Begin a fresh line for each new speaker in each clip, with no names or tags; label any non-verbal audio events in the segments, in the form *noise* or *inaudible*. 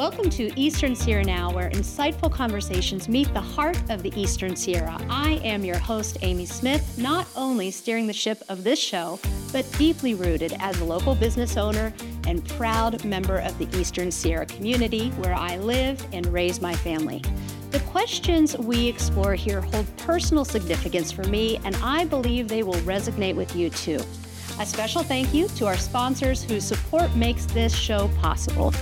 Welcome to Eastern Sierra Now, where insightful conversations meet the heart of the Eastern Sierra. I am your host, Amy Smith, not only steering the ship of this show, but deeply rooted as a local business owner and proud member of the Eastern Sierra community where I live and raise my family. The questions we explore here hold personal significance for me, and I believe they will resonate with you too. A special thank you to our sponsors whose support makes this show possible.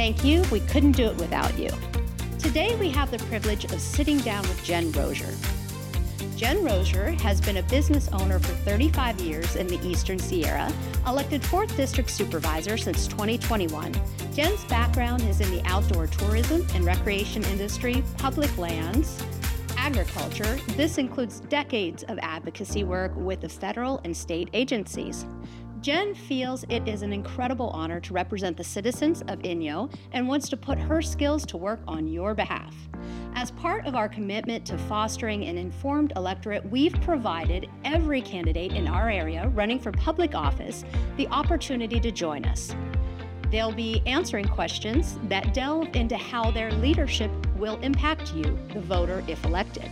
Thank you. We couldn't do it without you. Today, we have the privilege of sitting down with Jen Roeser. Jen Roeser has been a business owner for 35 years in the Eastern Sierra, elected 4th District Supervisor since 2021. Jen's background is in the outdoor tourism and recreation industry, public lands, agriculture. This includes decades of advocacy work with the federal and state agencies. Jen feels it is an incredible honor to represent the citizens of Inyo and wants to put her skills to work on your behalf. As part of our commitment to fostering an informed electorate, we've provided every candidate in our area running for public office the opportunity to join us. They'll be answering questions that delve into how their leadership will impact you, the voter, if elected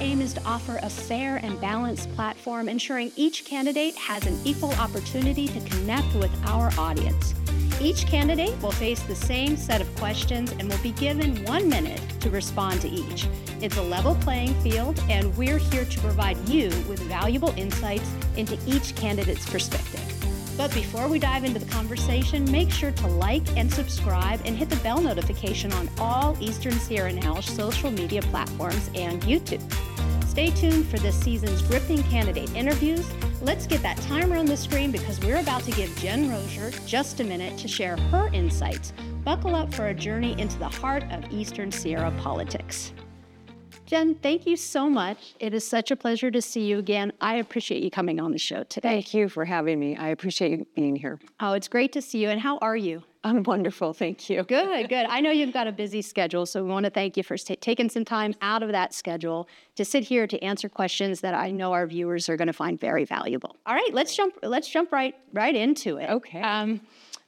aim is to offer a fair and balanced platform, ensuring each candidate has an equal opportunity to connect with our audience. Each candidate will face the same set of questions and will be given one minute to respond to each. It's a level playing field, and we're here to provide you with valuable insights into each candidate's perspective. But before we dive into the conversation, make sure to like and subscribe and hit the bell notification on all Eastern Sierra Now social media platforms and YouTube. Stay tuned for this season's gripping candidate interviews. Let's get that timer on the screen because we're about to give Jen Roeser just a minute to share her insights. Buckle up for a journey into the heart of Eastern Sierra politics. Jen, thank you so much. It is such a pleasure to see you again. I appreciate you coming on the show today.
Thank you for having me. I appreciate you being here.
Oh, it's great to see you. And how are you?
I'm wonderful. Thank you.
Good, good. I know you've got a busy schedule, so we want to thank you for t- taking some time out of that schedule to sit here to answer questions that I know our viewers are going to find very valuable. All right, let's jump. Let's jump right right into it.
Okay. Um,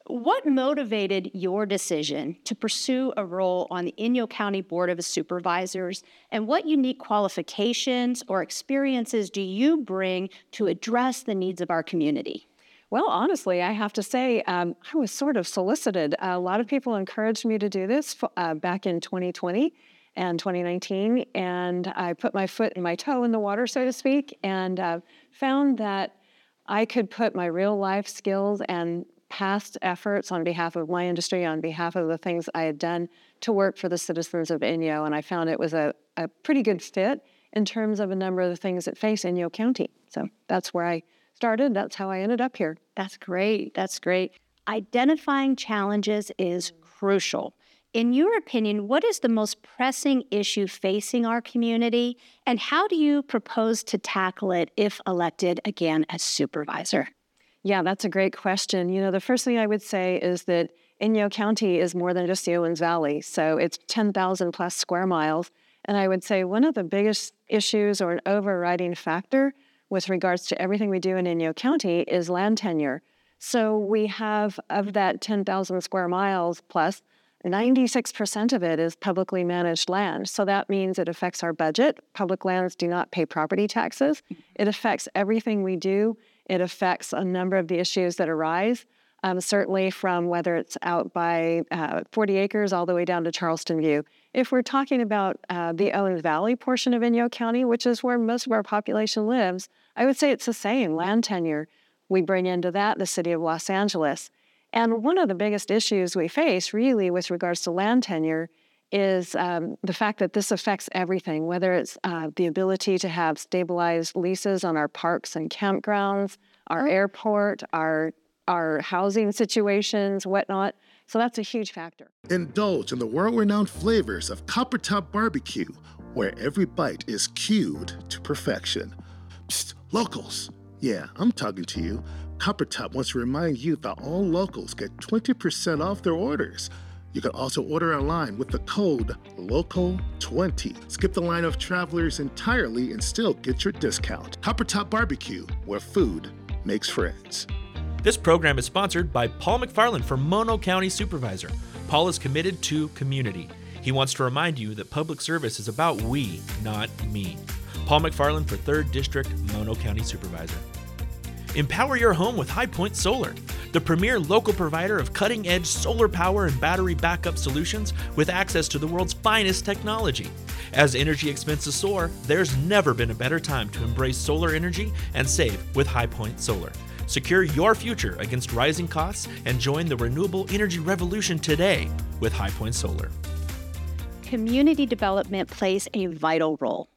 what motivated your decision to pursue a role on the Inyo County Board of Supervisors, and what unique qualifications or experiences do you bring to address the needs of our community?
Well, honestly, I have to say, um, I was sort of solicited. A lot of people encouraged me to do this uh, back in 2020 and 2019, and I put my foot and my toe in the water, so to speak, and uh, found that I could put my real life skills and past efforts on behalf of my industry, on behalf of the things I had done to work for the citizens of Inyo, and I found it was a, a pretty good fit in terms of a number of the things that face Inyo County. So that's where I started. That's how I ended up here.
That's great. That's great. Identifying challenges is mm. crucial. In your opinion, what is the most pressing issue facing our community, and how do you propose to tackle it if elected again as supervisor?
Yeah, that's a great question. You know, the first thing I would say is that Inyo County is more than just the Owens Valley. So it's 10,000 plus square miles. And I would say one of the biggest issues or an overriding factor with regards to everything we do in Inyo County is land tenure. So we have, of that 10,000 square miles plus, 96% of it is publicly managed land. So that means it affects our budget. Public lands do not pay property taxes. It affects everything we do it affects a number of the issues that arise, um, certainly from whether it's out by uh, 40 acres all the way down to Charleston View. If we're talking about uh, the Owens Valley portion of Inyo County, which is where most of our population lives, I would say it's the same land tenure. We bring into that the city of Los Angeles. And one of the biggest issues we face, really, with regards to land tenure, is um, the fact that this affects everything, whether it's uh, the ability to have stabilized leases on our parks and campgrounds, our oh. airport, our our housing situations, whatnot. So that's a huge factor.
Indulge in the world-renowned flavors of Copper Top Barbecue, where every bite is cued to perfection. Psst. Locals. Yeah, I'm talking to you. Copper Top wants to remind you that all locals get 20% off their orders. You can also order online with the code LOCAL20. Skip the line of travelers entirely and still get your discount. Copper Top Barbecue, where food makes friends.
This program is sponsored by Paul McFarland for Mono County Supervisor. Paul is committed to community. He wants to remind you that public service is about we, not me. Paul McFarland for 3rd District Mono County Supervisor. Empower your home with High Point Solar, the premier local provider of cutting edge solar power and battery backup solutions with access to the world's finest technology. As energy expenses soar, there's never been a better time to embrace solar energy and save with High Point Solar. Secure your future against rising costs and join the renewable energy revolution today with High Point Solar.
Community development plays a vital role.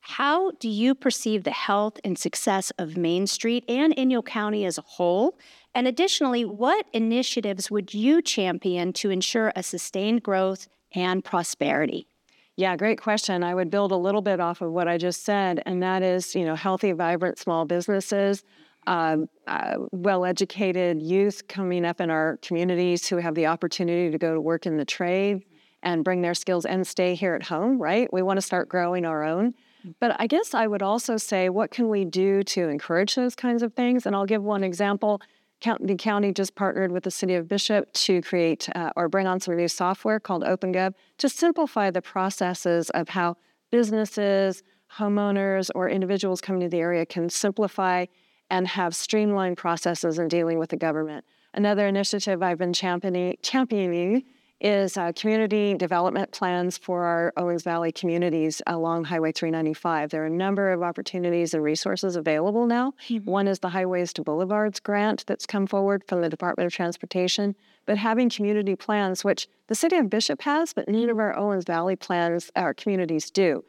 How do you perceive the health and success of Main Street and Inyo County as a whole? And additionally, what initiatives would you champion to ensure a sustained growth and prosperity?
Yeah, great question. I would build a little bit off of what I just said, and that is, you know, healthy, vibrant small businesses, uh, uh, well-educated youth coming up in our communities who have the opportunity to go to work in the trade and bring their skills and stay here at home. Right? We want to start growing our own. But I guess I would also say, what can we do to encourage those kinds of things? And I'll give one example. The county just partnered with the city of Bishop to create uh, or bring on some new software called OpenGov to simplify the processes of how businesses, homeowners, or individuals coming to the area can simplify and have streamlined processes in dealing with the government. Another initiative I've been championing, championing is uh, community development plans for our Owens Valley communities along Highway 395. There are a number of opportunities and resources available now. Mm-hmm. One is the Highways to Boulevards grant that's come forward from the Department of Transportation. But having community plans, which the city of Bishop has, but none of our Owens Valley plans, our communities do.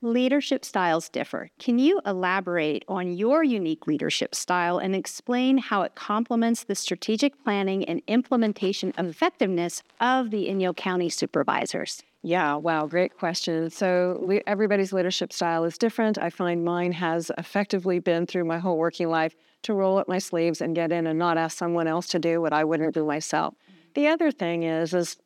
Leadership styles differ. Can you elaborate on your unique leadership style and explain how it complements the strategic planning and implementation effectiveness of the Inyo County supervisors?
Yeah, wow, great question. So, everybody's leadership style is different. I find mine has effectively been through my whole working life to roll up my sleeves and get in and not ask someone else to do what I wouldn't do myself. Mm-hmm. The other thing is is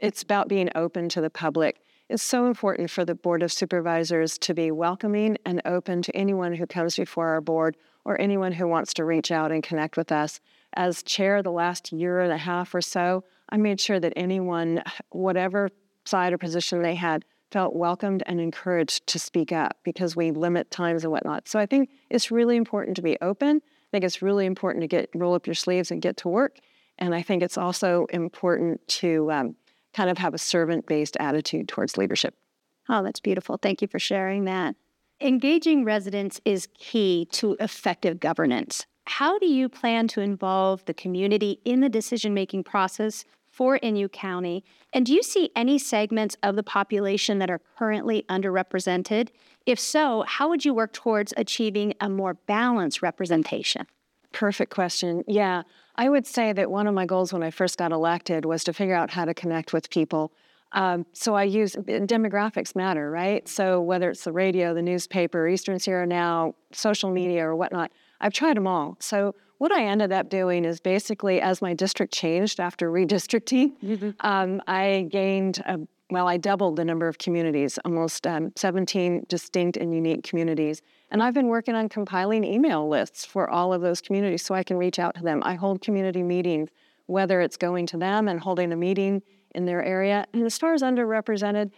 it's about being open to the public it's so important for the Board of Supervisors to be welcoming and open to anyone who comes before our board or anyone who wants to reach out and connect with us. As chair the last year and a half or so, I made sure that anyone, whatever side or position they had, felt welcomed and encouraged to speak up because we limit times and whatnot. So I think it's really important to be open. I think it's really important to get roll up your sleeves and get to work. And I think it's also important to um, kind of have a servant based attitude towards leadership.
Oh, that's beautiful. Thank you for sharing that. Engaging residents is key to effective governance. How do you plan to involve the community in the decision making process for Inyo County? And do you see any segments of the population that are currently underrepresented? If so, how would you work towards achieving a more balanced representation?
Perfect question. Yeah. I would say that one of my goals when I first got elected was to figure out how to connect with people. Um, so I use demographics matter, right? So whether it's the radio, the newspaper, Eastern Sierra Now, social media, or whatnot, I've tried them all. So what I ended up doing is basically, as my district changed after *laughs* redistricting, mm-hmm. um, I gained a well, I doubled the number of communities, almost um, 17 distinct and unique communities. And I've been working on compiling email lists for all of those communities so I can reach out to them. I hold community meetings, whether it's going to them and holding a meeting in their area. And as far as underrepresented,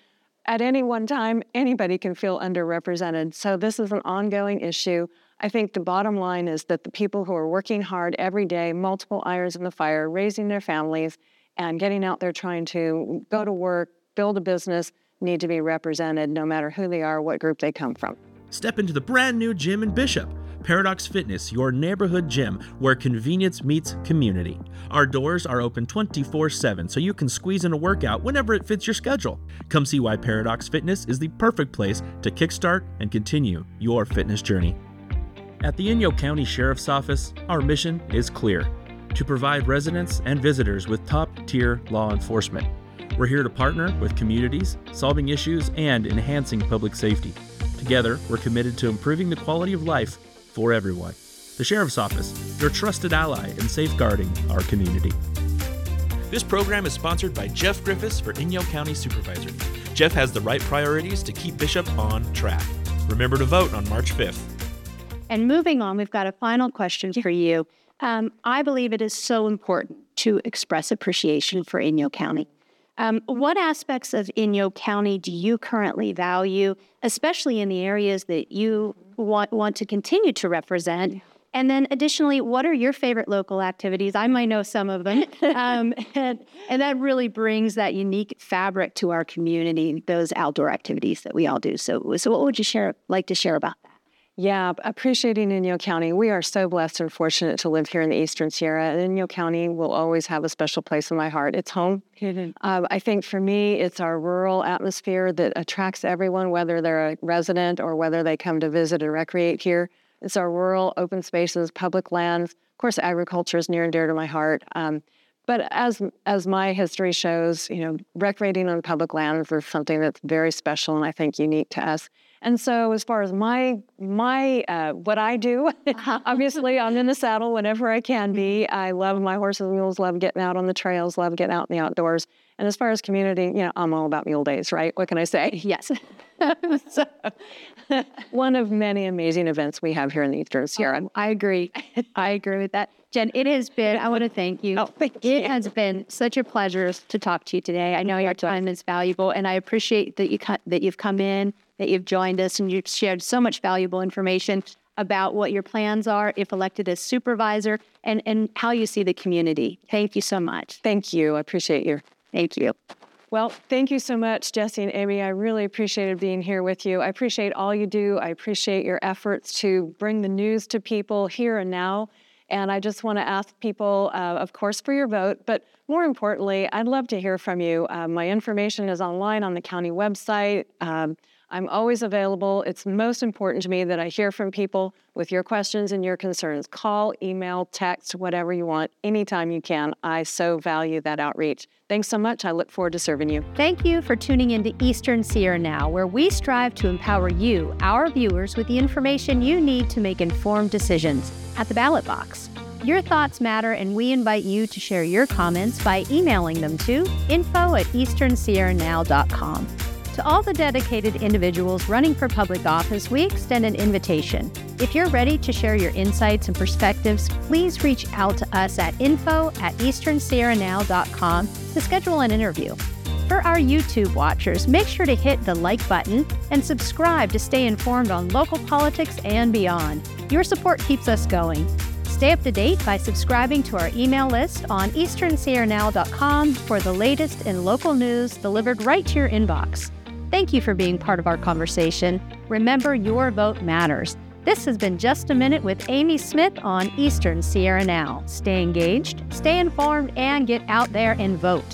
at any one time, anybody can feel underrepresented. So this is an ongoing issue. I think the bottom line is that the people who are working hard every day, multiple irons in the fire, raising their families, and getting out there trying to go to work, build a business need to be represented no matter who they are, what group they come from.
Step into the brand new gym in Bishop. Paradox Fitness, your neighborhood gym where convenience meets community. Our doors are open 24 7 so you can squeeze in a workout whenever it fits your schedule. Come see why Paradox Fitness is the perfect place to kickstart and continue your fitness journey. At the Inyo County Sheriff's Office, our mission is clear to provide residents and visitors with top tier law enforcement. We're here to partner with communities, solving issues, and enhancing public safety. Together, we're committed to improving the quality of life for everyone. The Sheriff's Office, your trusted ally in safeguarding our community. This program is sponsored by Jeff Griffiths for Inyo County Supervisor. Jeff has the right priorities to keep Bishop on track. Remember to vote on March 5th.
And moving on, we've got a final question for you. Um, I believe it is so important to express appreciation for Inyo County. Um, what aspects of Inyo County do you currently value, especially in the areas that you want, want to continue to represent? And then additionally, what are your favorite local activities? I might know some of them. *laughs* um, and, and that really brings that unique fabric to our community, those outdoor activities that we all do. So, so what would you share, like to share about that?
Yeah, appreciating Inyo County. We are so blessed and fortunate to live here in the Eastern Sierra. Inyo County will always have a special place in my heart. It's home. Uh, I think for me, it's our rural atmosphere that attracts everyone, whether they're a resident or whether they come to visit and recreate here. It's our rural open spaces, public lands. Of course, agriculture is near and dear to my heart. Um, but as as my history shows, you know, recreating on public lands is something that's very special and I think unique to us. And so, as far as my my uh, what I do, *laughs* obviously I'm in the saddle whenever I can be. I love my horses and mules. Love getting out on the trails. Love getting out in the outdoors. And as far as community, you know, I'm all about mule days, right? What can I say?
Yes. *laughs*
so, one of many amazing events we have here in the Eastern oh, Sierra.
Oh, I agree. I agree with that. Jen, it has been, I want to thank you.
Oh, thank
you. It has been such a pleasure to talk to you today. I know your time is valuable, and I appreciate that, you, that you've come in that you've joined us and you've shared so much valuable information about what your plans are if elected as supervisor and, and how you see the community. Thank you so much.
Thank you. I appreciate you.
Thank you.
Well, thank you so much, Jesse and Amy. I really appreciated being here with you. I appreciate all you do. I appreciate your efforts to bring the news to people here and now. And I just want to ask people, uh, of course, for your vote, but more importantly, I'd love to hear from you. Uh, my information is online on the county website. Um, I'm always available. It's most important to me that I hear from people with your questions and your concerns. Call, email, text, whatever you want, anytime you can. I so value that outreach. Thanks so much. I look forward to serving you.
Thank you for tuning into Eastern Sierra Now, where we strive to empower you, our viewers, with the information you need to make informed decisions at the ballot box. Your thoughts matter, and we invite you to share your comments by emailing them to info at easternsierranow.com. To all the dedicated individuals running for public office, we extend an invitation. If you're ready to share your insights and perspectives, please reach out to us at info at easternsierranow.com to schedule an interview. For our YouTube watchers, make sure to hit the like button and subscribe to stay informed on local politics and beyond. Your support keeps us going. Stay up to date by subscribing to our email list on easternsierranow.com for the latest in local news delivered right to your inbox. Thank you for being part of our conversation. Remember, your vote matters. This has been Just a Minute with Amy Smith on Eastern Sierra Now. Stay engaged, stay informed, and get out there and vote.